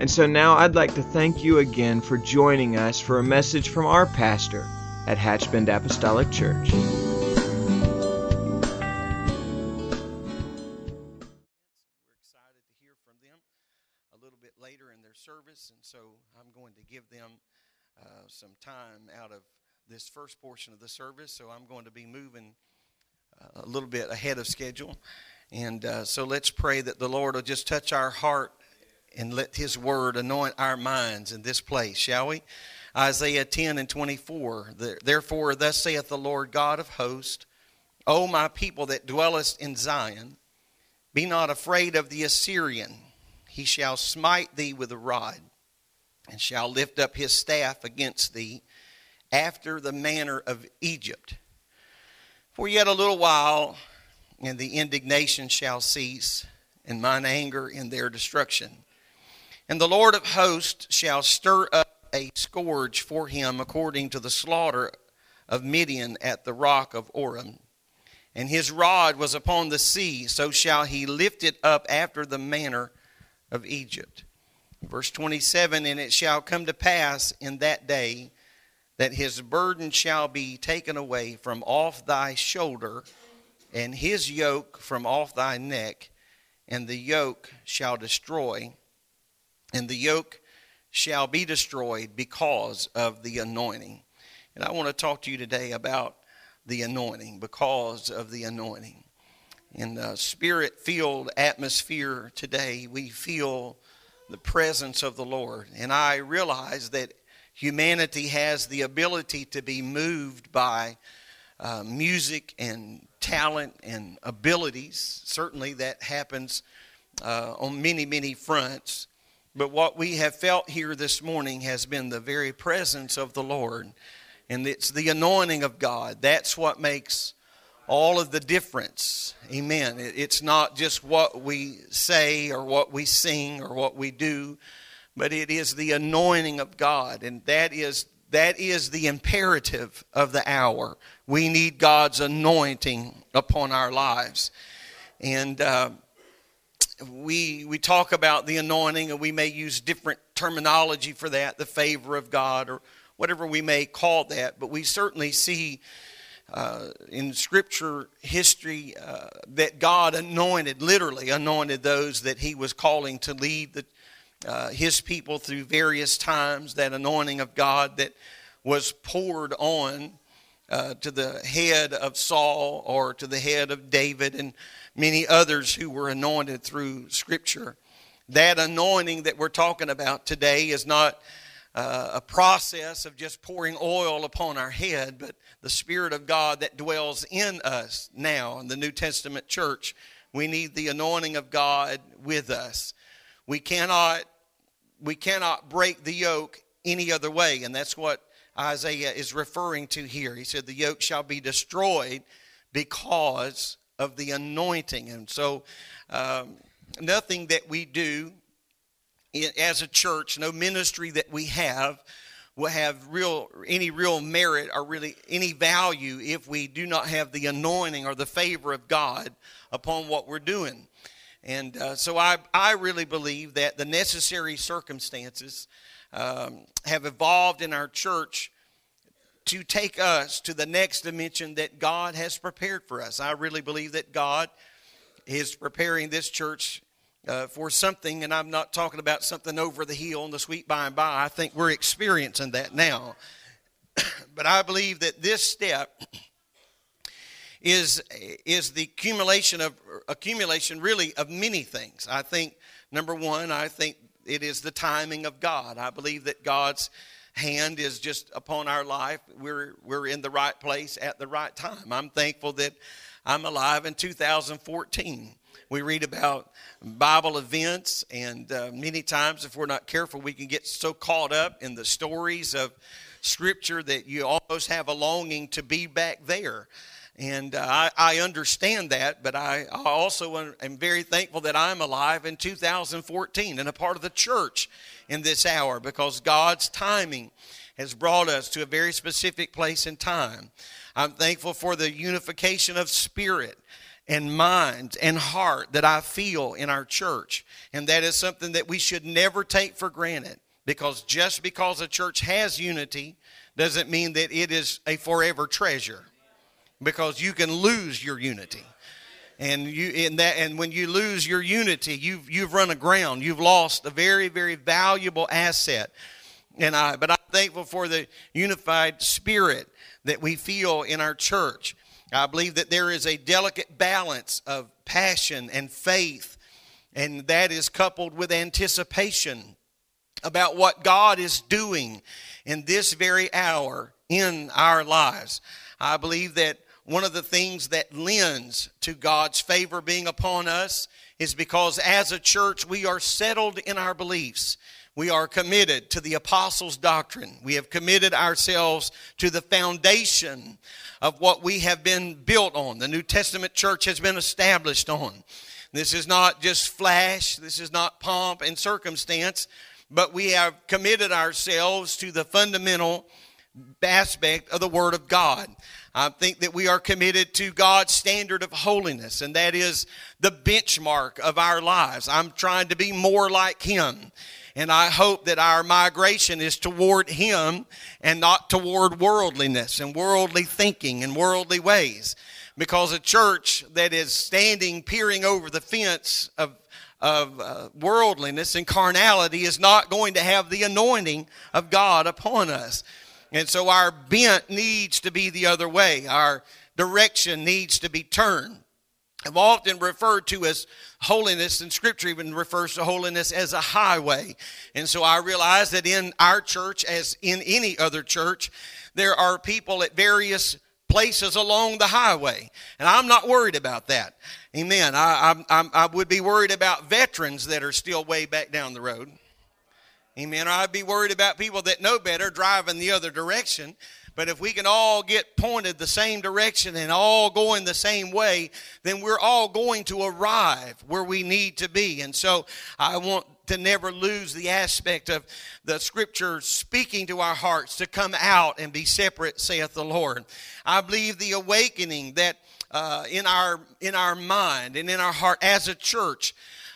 And so now I'd like to thank you again for joining us for a message from our pastor at Hatchbend Apostolic Church. We're excited to hear from them a little bit later in their service, and so I'm going to give them uh, some time out of this first portion of the service. So I'm going to be moving uh, a little bit ahead of schedule. And uh, so let's pray that the Lord will just touch our heart and let His word anoint our minds in this place, shall we? Isaiah 10 and 24. Therefore, thus saith the Lord God of hosts, O my people that dwellest in Zion, be not afraid of the Assyrian. He shall smite thee with a rod, and shall lift up his staff against thee, after the manner of Egypt. For yet a little while, and the indignation shall cease, and mine anger in their destruction. And the Lord of hosts shall stir up a scourge for him according to the slaughter of Midian at the rock of Oreb. And his rod was upon the sea, so shall he lift it up after the manner of Egypt. Verse 27 And it shall come to pass in that day that his burden shall be taken away from off thy shoulder, and his yoke from off thy neck, and the yoke shall destroy and the yoke shall be destroyed because of the anointing. And I want to talk to you today about the anointing, because of the anointing. In the spirit filled atmosphere today, we feel the presence of the Lord. And I realize that humanity has the ability to be moved by uh, music and talent and abilities. Certainly, that happens uh, on many, many fronts. But what we have felt here this morning has been the very presence of the Lord. And it's the anointing of God. That's what makes all of the difference. Amen. It's not just what we say or what we sing or what we do, but it is the anointing of God. And that is that is the imperative of the hour. We need God's anointing upon our lives. And uh, we we talk about the anointing and we may use different terminology for that the favor of god or whatever we may call that but we certainly see uh, in scripture history uh, that god anointed literally anointed those that he was calling to lead the, uh, his people through various times that anointing of god that was poured on uh, to the head of saul or to the head of david and many others who were anointed through Scripture. That anointing that we're talking about today is not uh, a process of just pouring oil upon our head, but the Spirit of God that dwells in us now in the New Testament church. We need the anointing of God with us. We cannot, we cannot break the yoke any other way, and that's what Isaiah is referring to here. He said, The yoke shall be destroyed because of the anointing. And so, um, nothing that we do as a church, no ministry that we have, will have real any real merit or really any value if we do not have the anointing or the favor of God upon what we're doing. And uh, so I, I really believe that the necessary circumstances um, have evolved in our church to take us to the next dimension that God has prepared for us. I really believe that God is preparing this church uh, for something, and I'm not talking about something over the hill in the sweet by and by. I think we're experiencing that now. but I believe that this step is is the accumulation of accumulation really of many things. I think number one, I think it is the timing of God. I believe that God's hand is just upon our life. We're, we're in the right place at the right time. I'm thankful that I'm alive in 2014. we read about Bible events, and uh, many times, if we're not careful, we can get so caught up in the stories of Scripture that you almost have a longing to be back there. And uh, I, I, understand that, but I, I also am very thankful that I'm alive in 2014 and a part of the church in this hour because God's timing has brought us to a very specific place in time. I'm thankful for the unification of spirit and mind and heart that I feel in our church. And that is something that we should never take for granted because just because a church has unity doesn't mean that it is a forever treasure because you can lose your unity. And you in that and when you lose your unity you've you've run aground. You've lost a very very valuable asset. And i but i'm thankful for the unified spirit that we feel in our church. I believe that there is a delicate balance of passion and faith, and that is coupled with anticipation about what God is doing in this very hour in our lives. I believe that one of the things that lends to God's favor being upon us is because as a church we are settled in our beliefs. We are committed to the apostles' doctrine. We have committed ourselves to the foundation of what we have been built on. The New Testament church has been established on. This is not just flash, this is not pomp and circumstance, but we have committed ourselves to the fundamental aspect of the Word of God. I think that we are committed to God's standard of holiness, and that is the benchmark of our lives. I'm trying to be more like Him. And I hope that our migration is toward Him and not toward worldliness and worldly thinking and worldly ways. Because a church that is standing peering over the fence of of uh, worldliness and carnality is not going to have the anointing of God upon us. And so our bent needs to be the other way. Our direction needs to be turned. I've often referred to as holiness, and Scripture even refers to holiness as a highway. And so I realize that in our church, as in any other church, there are people at various places along the highway. And I'm not worried about that. Amen. I, I, I would be worried about veterans that are still way back down the road. Amen. Or I'd be worried about people that know better driving the other direction. But if we can all get pointed the same direction and all going the same way, then we're all going to arrive where we need to be. And so I want to never lose the aspect of the scripture speaking to our hearts to come out and be separate, saith the Lord. I believe the awakening that uh, in our in our mind and in our heart as a church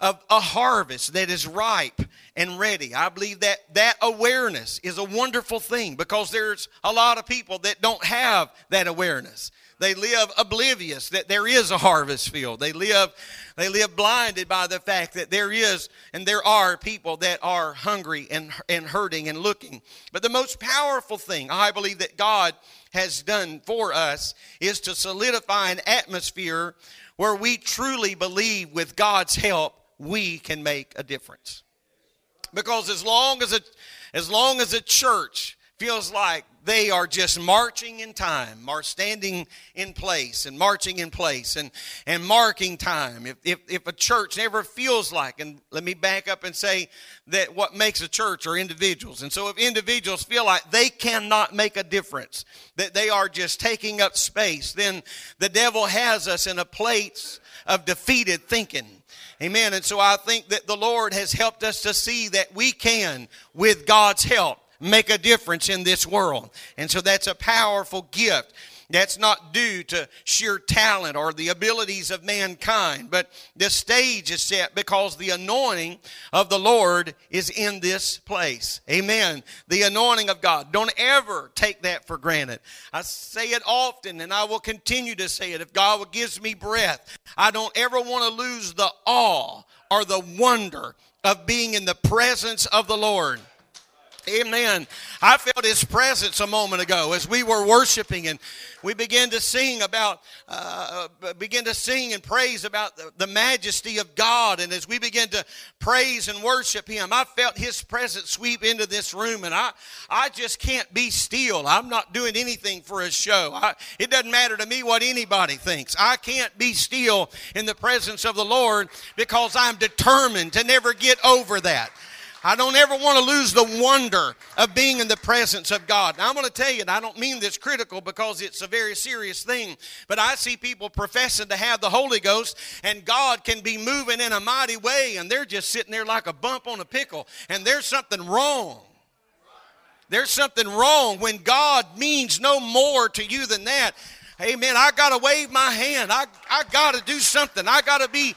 of a harvest that is ripe and ready. I believe that that awareness is a wonderful thing because there's a lot of people that don't have that awareness. They live oblivious that there is a harvest field. They live they live blinded by the fact that there is and there are people that are hungry and, and hurting and looking. But the most powerful thing I believe that God has done for us is to solidify an atmosphere where we truly believe with God's help we can make a difference. Because as long as a, as long as a church feels like they are just marching in time, or standing in place and marching in place and, and marking time. If, if, if a church never feels like, and let me back up and say that what makes a church are individuals. And so if individuals feel like they cannot make a difference, that they are just taking up space, then the devil has us in a place of defeated thinking Amen. And so I think that the Lord has helped us to see that we can, with God's help, make a difference in this world. And so that's a powerful gift. That's not due to sheer talent or the abilities of mankind, but the stage is set because the anointing of the Lord is in this place. Amen. The anointing of God. Don't ever take that for granted. I say it often and I will continue to say it. If God gives me breath, I don't ever want to lose the awe or the wonder of being in the presence of the Lord. Amen. I felt His presence a moment ago as we were worshiping, and we began to sing about, uh, uh begin to sing and praise about the, the, majesty of God. And as we began to praise and worship Him, I felt His presence sweep into this room, and I, I just can't be still. I'm not doing anything for a show. I, it doesn't matter to me what anybody thinks. I can't be still in the presence of the Lord because I'm determined to never get over that. I don't ever want to lose the wonder of being in the presence of God. Now, I'm going to tell you, and I don't mean this critical because it's a very serious thing, but I see people professing to have the Holy Ghost, and God can be moving in a mighty way, and they're just sitting there like a bump on a pickle, and there's something wrong. There's something wrong when God means no more to you than that. Hey, Amen. I got to wave my hand. I, I got to do something. I got to be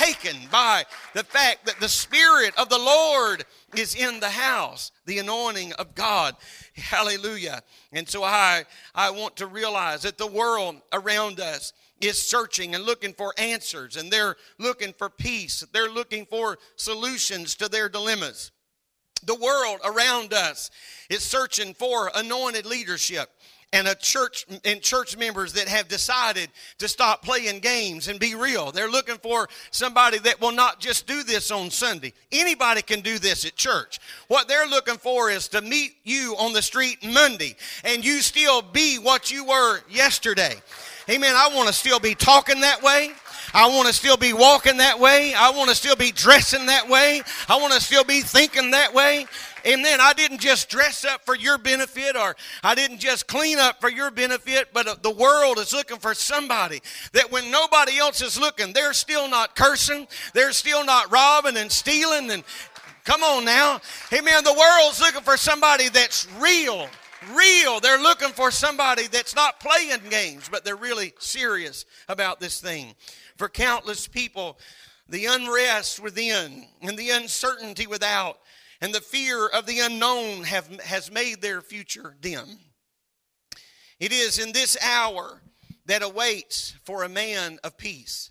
taken by the fact that the Spirit of the Lord is in the house, the anointing of God. Hallelujah. And so I, I want to realize that the world around us is searching and looking for answers, and they're looking for peace. They're looking for solutions to their dilemmas. The world around us is searching for anointed leadership and a church and church members that have decided to stop playing games and be real. They're looking for somebody that will not just do this on Sunday. Anybody can do this at church. What they're looking for is to meet you on the street Monday and you still be what you were yesterday. Amen. I want to still be talking that way. I want to still be walking that way. I want to still be dressing that way. I want to still be thinking that way. Then I didn't just dress up for your benefit or I didn't just clean up for your benefit, but uh, the world is looking for somebody that when nobody else is looking, they're still not cursing, they're still not robbing and stealing and come on now. Amen. The world's looking for somebody that's real. Real. They're looking for somebody that's not playing games, but they're really serious about this thing. For countless people, the unrest within and the uncertainty without and the fear of the unknown have, has made their future dim. It is in this hour that awaits for a man of peace.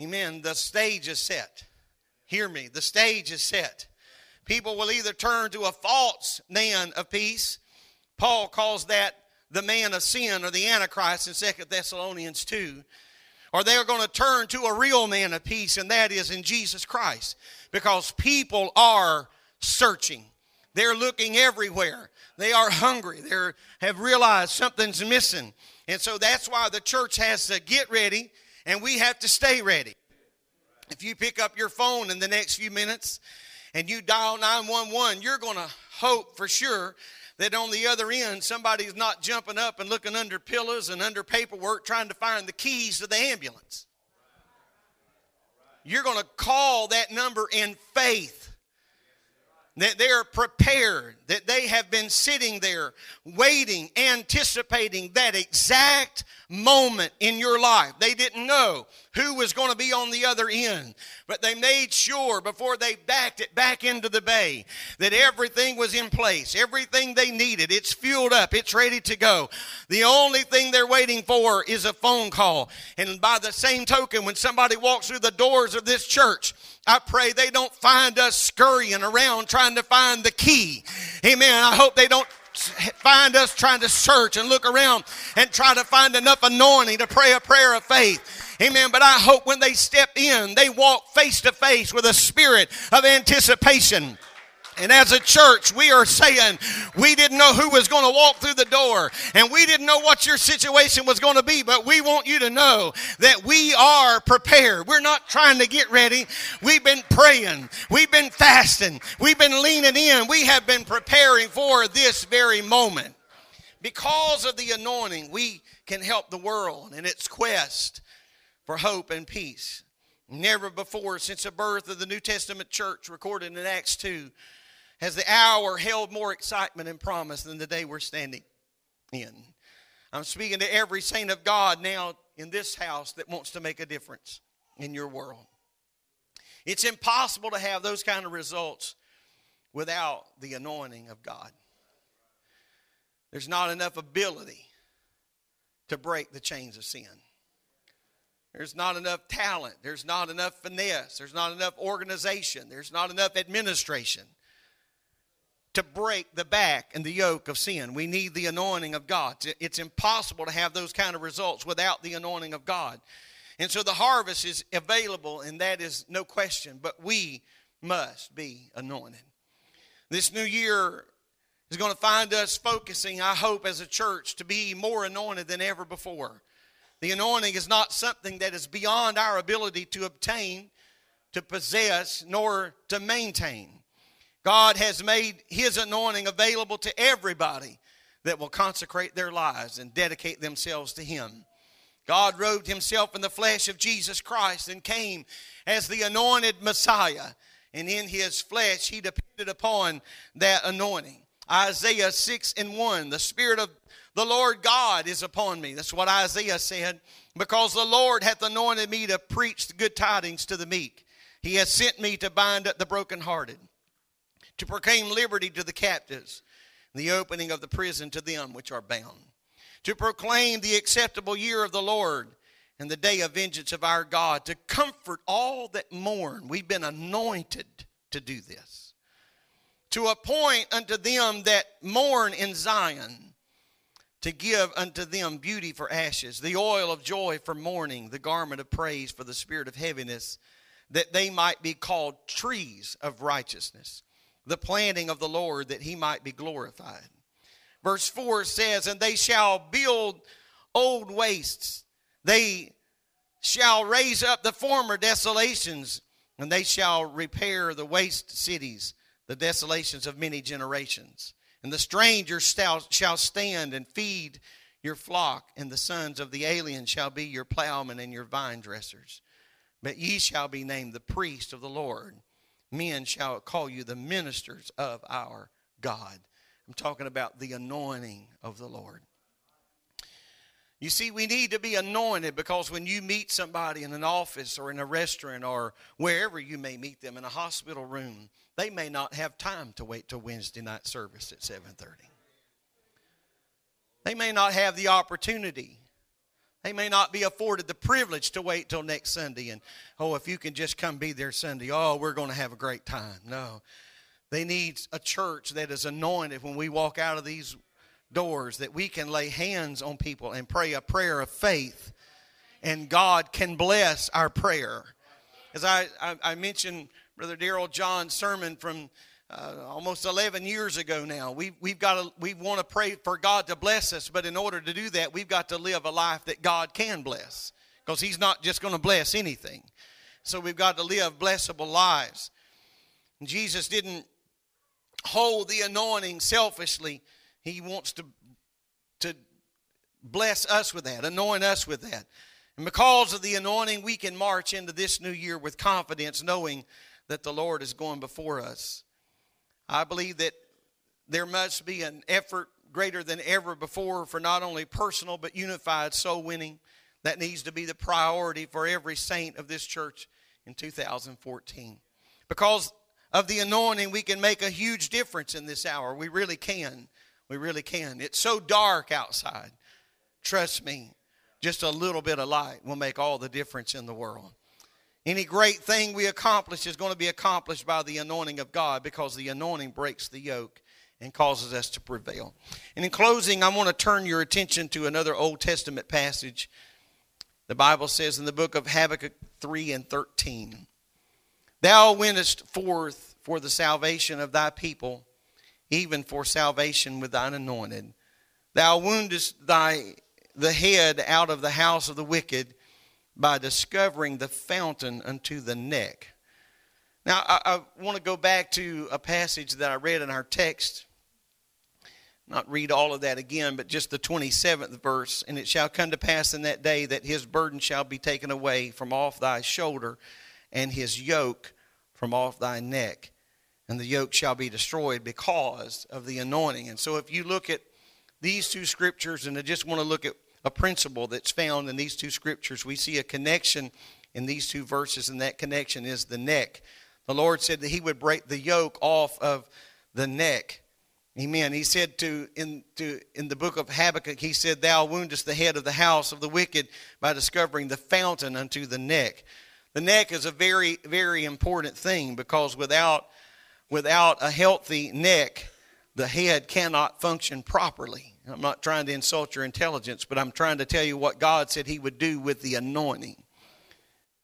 Amen. The stage is set. Hear me. The stage is set. People will either turn to a false man of peace. Paul calls that the man of sin or the Antichrist in Second Thessalonians 2. Or they are going to turn to a real man of peace, and that is in Jesus Christ. Because people are searching. They're looking everywhere. They are hungry. They have realized something's missing. And so that's why the church has to get ready and we have to stay ready. If you pick up your phone in the next few minutes and you dial 911, you're going to hope for sure that on the other end somebody's not jumping up and looking under pillows and under paperwork trying to find the keys to the ambulance. You're going to call that number in faith that they're prepared, that they have been sitting there waiting, anticipating that exact moment in your life. They didn't know who was going to be on the other end, but they made sure before they backed it back into the bay that everything was in place, everything they needed. It's fueled up, it's ready to go. The only thing they're waiting for is a phone call. And by the same token, when somebody walks through the doors of this church, I pray they don't find us scurrying around trying to find the key. Amen. I hope they don't find us trying to search and look around and try to find enough anointing to pray a prayer of faith. Amen. But I hope when they step in, they walk face to face with a spirit of anticipation. And as a church, we are saying we didn't know who was going to walk through the door and we didn't know what your situation was going to be, but we want you to know that we are prepared. We're not trying to get ready. We've been praying. We've been fasting. We've been leaning in. We have been preparing for this very moment. Because of the anointing, we can help the world in its quest for hope and peace. Never before since the birth of the New Testament church recorded in Acts 2 has the hour held more excitement and promise than the day we're standing in? I'm speaking to every saint of God now in this house that wants to make a difference in your world. It's impossible to have those kind of results without the anointing of God. There's not enough ability to break the chains of sin. There's not enough talent. There's not enough finesse. There's not enough organization. There's not enough administration to break the back and the yoke of sin. We need the anointing of God. It's impossible to have those kind of results without the anointing of God. And so the harvest is available, and that is no question, but we must be anointed. This new year is going to find us focusing, I hope, as a church to be more anointed than ever before. The anointing is not something that is beyond our ability to obtain, to possess, nor to maintain. God has made His anointing available to everybody that will consecrate their lives and dedicate themselves to Him. God robed Himself in the flesh of Jesus Christ and came as the anointed Messiah. And in His flesh, He depended upon that anointing. Isaiah 6 and 1, the Spirit of the Lord God is upon me. That's what Isaiah said. Because the Lord hath anointed me to preach good tidings to the meek. He has sent me to bind up the brokenhearted to proclaim liberty to the captives, the opening of the prison to them which are bound, to proclaim the acceptable year of the Lord and the day of vengeance of our God, to comfort all that mourn. We've been anointed to do this. To appoint unto them that mourn in Zion, to give unto them beauty for ashes, the oil of joy for mourning, the garment of praise for the spirit of heaviness, that they might be called trees of righteousness the planting of the Lord that he might be glorified. Verse 4 says, And they shall build old wastes, they shall raise up the former desolations, and they shall repair the waste cities, the desolations of many generations. And the stranger shall, stand and feed your flock, and the sons of the alien shall be your plowmen and your vine dressers. But ye shall be named the priest of the Lord men shall call you the ministers of our God. I'm talking about the anointing of the Lord. You see, we need to be anointed because when you meet somebody in an office or in a restaurant or wherever you may meet them in a hospital room, they may not have time to wait till Wednesday night service at 7:30. They may not have the opportunity they may not be afforded the privilege to wait till next Sunday and, oh, if you can just come be there Sunday, oh, we're going to have a great time. No. They need a church that is anointed when we walk out of these doors, that we can lay hands on people and pray a prayer of faith, and God can bless our prayer. As I, I, I mentioned, Brother Daryl John's sermon from uh, almost 11 years ago now. We, we've got to, we want to pray for God to bless us, but in order to do that, we've got to live a life that God can bless because He's not just going to bless anything. So we've got to live blessable lives. Jesus didn't hold the anointing selfishly, He wants to, to bless us with that, anoint us with that. And because of the anointing, we can march into this new year with confidence, knowing that the Lord is going before us. I believe that there must be an effort greater than ever before for not only personal but unified soul winning. That needs to be the priority for every saint of this church in 2014. Because of the anointing, we can make a huge difference in this hour. We really can. We really can. It's so dark outside. Trust me, just a little bit of light will make all the difference in the world. Any great thing we accomplish is going to be accomplished by the anointing of God because the anointing breaks the yoke and causes us to prevail. And in closing, I want to turn your attention to another Old Testament passage. The Bible says in the book of Habakkuk 3 and 13 Thou wentest forth for the salvation of thy people, even for salvation with thine anointed. Thou woundest thy the head out of the house of the wicked by discovering the fountain unto the neck. Now, I, I want to go back to a passage that I read in our text. Not read all of that again, but just the 27th verse. And it shall come to pass in that day that his burden shall be taken away from off thy shoulder, and his yoke from off thy neck. And the yoke shall be destroyed because of the anointing. And so, if you look at these two scriptures, and I just want to look at a principle that's found in these two scriptures. We see a connection in these two verses, and that connection is the neck. The Lord said that He would break the yoke off of the neck. Amen. He said to in to in the book of Habakkuk, he said, Thou woundest the head of the house of the wicked by discovering the fountain unto the neck. The neck is a very, very important thing because without without a healthy neck, the head cannot function properly. I'm not trying to insult your intelligence, but I'm trying to tell you what God said He would do with the anointing.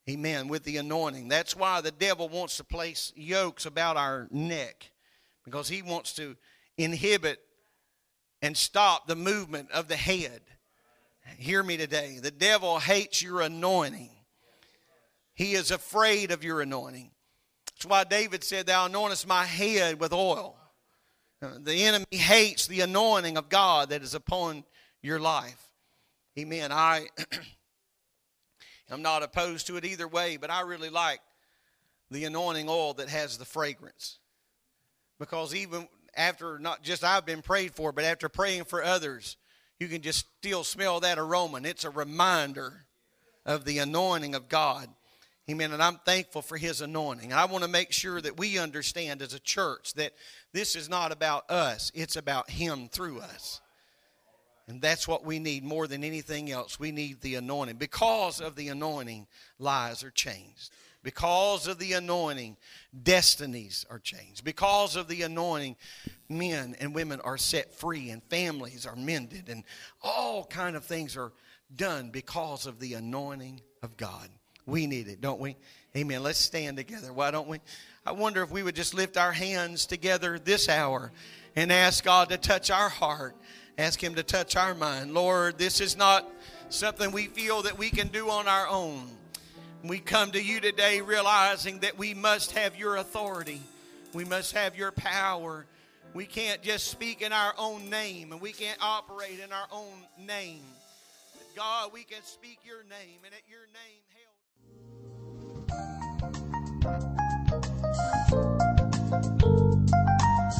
Amen. With the anointing. That's why the devil wants to place yokes about our neck because he wants to inhibit and stop the movement of the head. Hear me today. The devil hates your anointing, he is afraid of your anointing. That's why David said, Thou anointest my head with oil. The enemy hates the anointing of God that is upon your life. Amen. I am not opposed to it either way, but I really like the anointing oil that has the fragrance. Because even after not just I've been prayed for, but after praying for others, you can just still smell that aroma. And it's a reminder of the anointing of God. Amen. And I'm thankful for his anointing. I want to make sure that we understand as a church that this is not about us, it's about him through us. And that's what we need more than anything else. We need the anointing. Because of the anointing, lives are changed. Because of the anointing, destinies are changed. Because of the anointing, men and women are set free and families are mended and all kind of things are done because of the anointing of God. We need it, don't we? Amen. Let's stand together. Why don't we? I wonder if we would just lift our hands together this hour and ask God to touch our heart, ask Him to touch our mind. Lord, this is not something we feel that we can do on our own. We come to you today realizing that we must have your authority, we must have your power. We can't just speak in our own name and we can't operate in our own name. God, we can speak your name, and at your name,